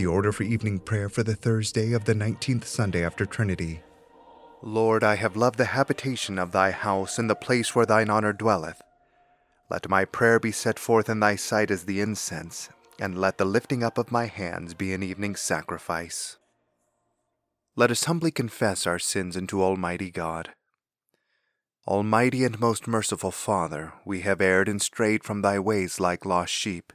The order for evening prayer for the Thursday of the 19th Sunday after Trinity. Lord, I have loved the habitation of thy house and the place where thine honor dwelleth. Let my prayer be set forth in thy sight as the incense, and let the lifting up of my hands be an evening sacrifice. Let us humbly confess our sins unto Almighty God. Almighty and most merciful Father, we have erred and strayed from thy ways like lost sheep.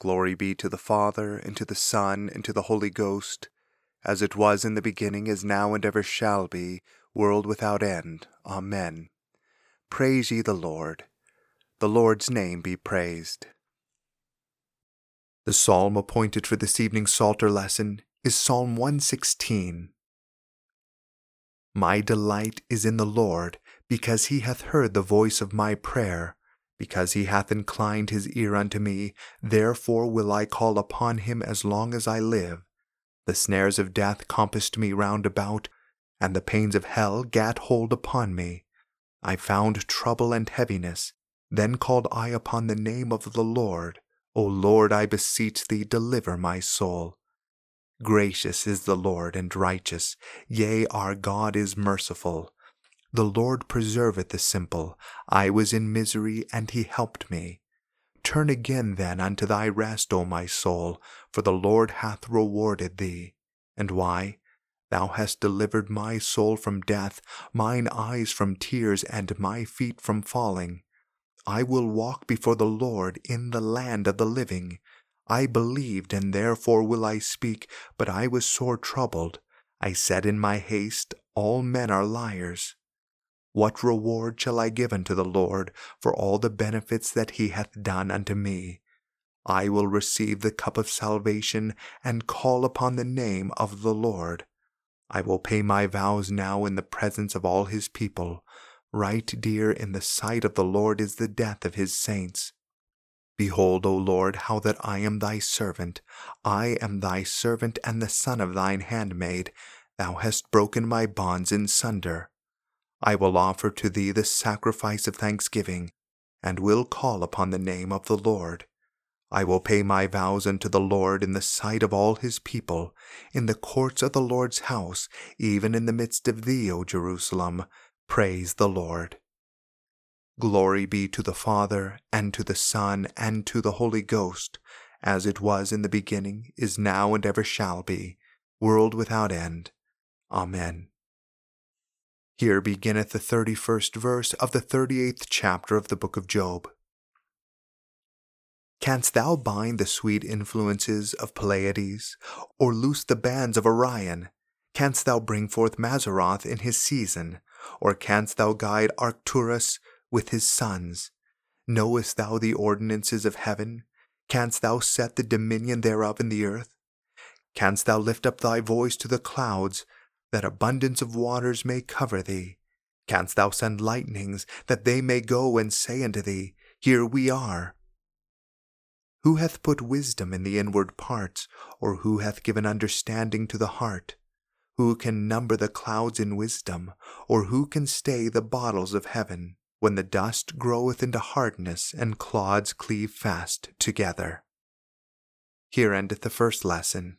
Glory be to the Father, and to the Son, and to the Holy Ghost, as it was in the beginning, is now, and ever shall be, world without end. Amen. Praise ye the Lord. The Lord's name be praised. The psalm appointed for this evening's Psalter lesson is Psalm 116. My delight is in the Lord, because he hath heard the voice of my prayer. Because he hath inclined his ear unto me, therefore will I call upon him as long as I live. The snares of death compassed me round about, and the pains of hell gat hold upon me. I found trouble and heaviness. Then called I upon the name of the Lord. O Lord, I beseech thee, deliver my soul. Gracious is the Lord and righteous, yea, our God is merciful. The Lord preserveth the simple. I was in misery, and he helped me. Turn again then unto thy rest, O my soul, for the Lord hath rewarded thee. And why? Thou hast delivered my soul from death, mine eyes from tears, and my feet from falling. I will walk before the Lord in the land of the living. I believed, and therefore will I speak, but I was sore troubled. I said in my haste, All men are liars. What reward shall I give unto the Lord for all the benefits that he hath done unto me? I will receive the cup of salvation and call upon the name of the Lord. I will pay my vows now in the presence of all his people. Right dear in the sight of the Lord is the death of his saints. Behold, O Lord, how that I am thy servant. I am thy servant and the son of thine handmaid. Thou hast broken my bonds in sunder. I will offer to thee the sacrifice of thanksgiving, and will call upon the name of the Lord. I will pay my vows unto the Lord in the sight of all his people, in the courts of the Lord's house, even in the midst of thee, O Jerusalem. Praise the Lord. Glory be to the Father, and to the Son, and to the Holy Ghost, as it was in the beginning, is now, and ever shall be, world without end. Amen. Here beginneth the thirty first verse of the thirty eighth chapter of the book of Job. Canst thou bind the sweet influences of Pleiades, or loose the bands of Orion? Canst thou bring forth Mazzaroth in his season? Or canst thou guide Arcturus with his sons? Knowest thou the ordinances of heaven? Canst thou set the dominion thereof in the earth? Canst thou lift up thy voice to the clouds, that abundance of waters may cover thee? Canst thou send lightnings, that they may go and say unto thee, Here we are? Who hath put wisdom in the inward parts, or who hath given understanding to the heart? Who can number the clouds in wisdom, or who can stay the bottles of heaven, when the dust groweth into hardness and clods cleave fast together? Here endeth the first lesson.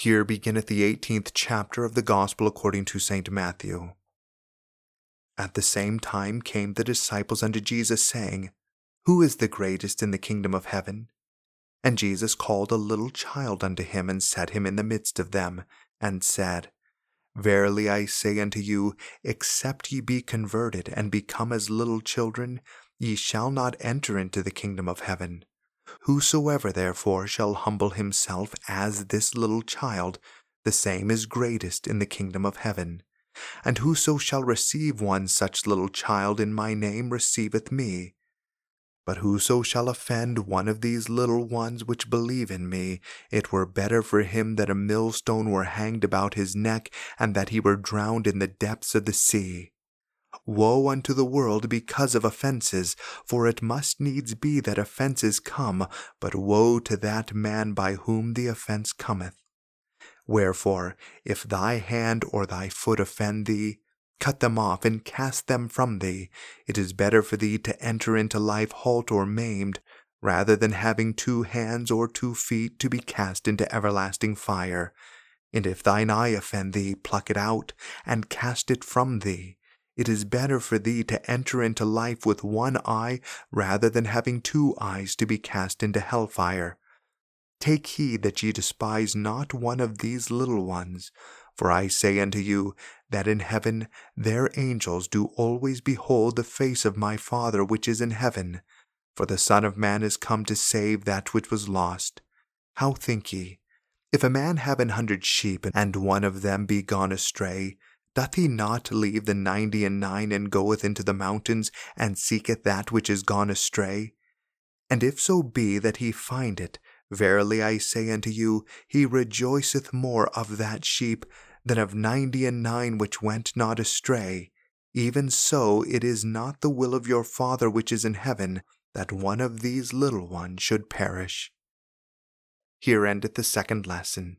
Here beginneth the eighteenth chapter of the Gospel according to St. Matthew. At the same time came the disciples unto Jesus, saying, Who is the greatest in the kingdom of heaven? And Jesus called a little child unto him, and set him in the midst of them, and said, Verily I say unto you, except ye be converted, and become as little children, ye shall not enter into the kingdom of heaven. Whosoever therefore shall humble himself as this little child, the same is greatest in the kingdom of heaven. And whoso shall receive one such little child in my name receiveth me. But whoso shall offend one of these little ones which believe in me, it were better for him that a millstone were hanged about his neck, and that he were drowned in the depths of the sea. Woe unto the world because of offenses, for it must needs be that offenses come, but woe to that man by whom the offense cometh. Wherefore, if thy hand or thy foot offend thee, cut them off and cast them from thee. It is better for thee to enter into life halt or maimed, rather than having two hands or two feet to be cast into everlasting fire. And if thine eye offend thee, pluck it out, and cast it from thee. It is better for thee to enter into life with one eye, rather than having two eyes to be cast into hell fire. Take heed that ye despise not one of these little ones. For I say unto you, that in heaven their angels do always behold the face of my Father which is in heaven. For the Son of Man is come to save that which was lost. How think ye? If a man have an hundred sheep, and one of them be gone astray, doth he not leave the ninety and nine, and goeth into the mountains, and seeketh that which is gone astray? And if so be that he find it, verily I say unto you, he rejoiceth more of that sheep than of ninety and nine which went not astray. Even so it is not the will of your Father which is in heaven that one of these little ones should perish. Here endeth the second lesson.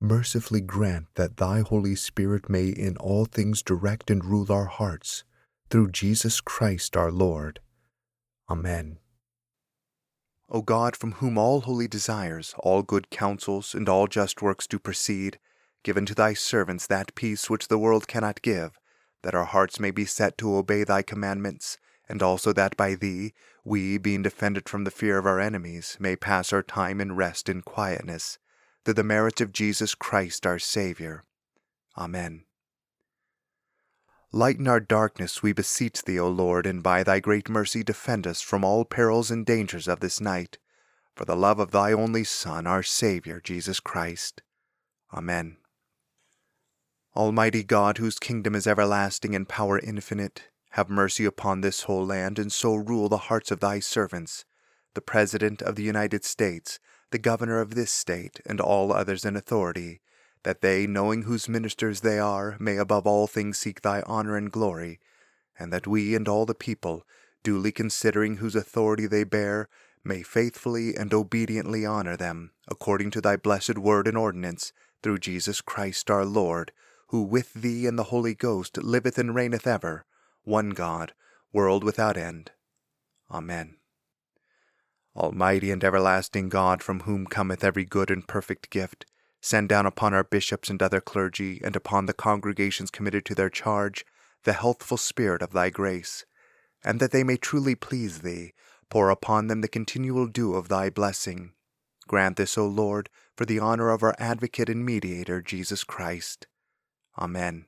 mercifully grant that thy Holy Spirit may in all things direct and rule our hearts, through Jesus Christ our Lord. Amen. O God, from whom all holy desires, all good counsels, and all just works do proceed, give unto thy servants that peace which the world cannot give, that our hearts may be set to obey thy commandments and also that by thee we, being defended from the fear of our enemies, may pass our time in rest and quietness, through the merits of Jesus Christ our Saviour. Amen. Lighten our darkness, we beseech thee, O Lord, and by thy great mercy defend us from all perils and dangers of this night, for the love of thy only Son, our Saviour, Jesus Christ. Amen. Almighty God, whose kingdom is everlasting and power infinite, have mercy upon this whole land, and so rule the hearts of thy servants, the President of the United States, the Governor of this state, and all others in authority, that they, knowing whose ministers they are, may above all things seek thy honor and glory, and that we and all the people, duly considering whose authority they bear, may faithfully and obediently honor them, according to thy blessed word and ordinance, through Jesus Christ our Lord, who with thee and the Holy Ghost liveth and reigneth ever, one God, world without end. Amen. Almighty and everlasting God, from whom cometh every good and perfect gift, send down upon our bishops and other clergy, and upon the congregations committed to their charge, the healthful spirit of thy grace, and that they may truly please thee, pour upon them the continual dew of thy blessing. Grant this, O Lord, for the honor of our advocate and mediator, Jesus Christ. Amen.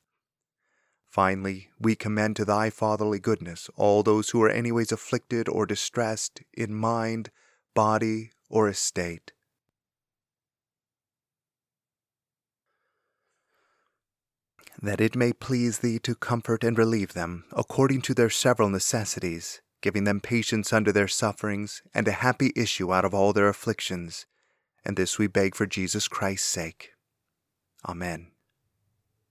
Finally, we commend to thy fatherly goodness all those who are anyways afflicted or distressed in mind, body, or estate. That it may please thee to comfort and relieve them according to their several necessities, giving them patience under their sufferings, and a happy issue out of all their afflictions. And this we beg for Jesus Christ's sake. Amen.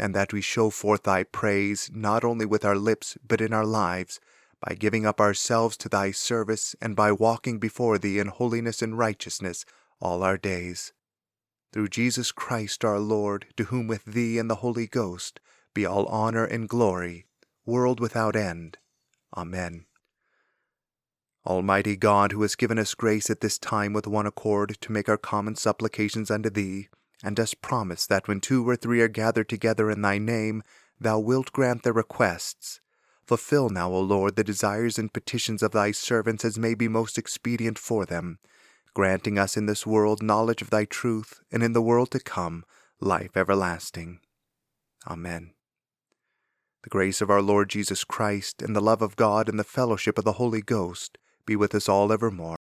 and that we show forth thy praise not only with our lips but in our lives, by giving up ourselves to thy service and by walking before thee in holiness and righteousness all our days. Through Jesus Christ our Lord, to whom with thee and the Holy Ghost be all honor and glory, world without end. Amen. Almighty God, who has given us grace at this time with one accord to make our common supplications unto thee, and dost promise that when two or three are gathered together in thy name, thou wilt grant their requests. Fulfill now, O Lord, the desires and petitions of thy servants as may be most expedient for them, granting us in this world knowledge of thy truth, and in the world to come life everlasting. Amen. The grace of our Lord Jesus Christ, and the love of God, and the fellowship of the Holy Ghost be with us all evermore.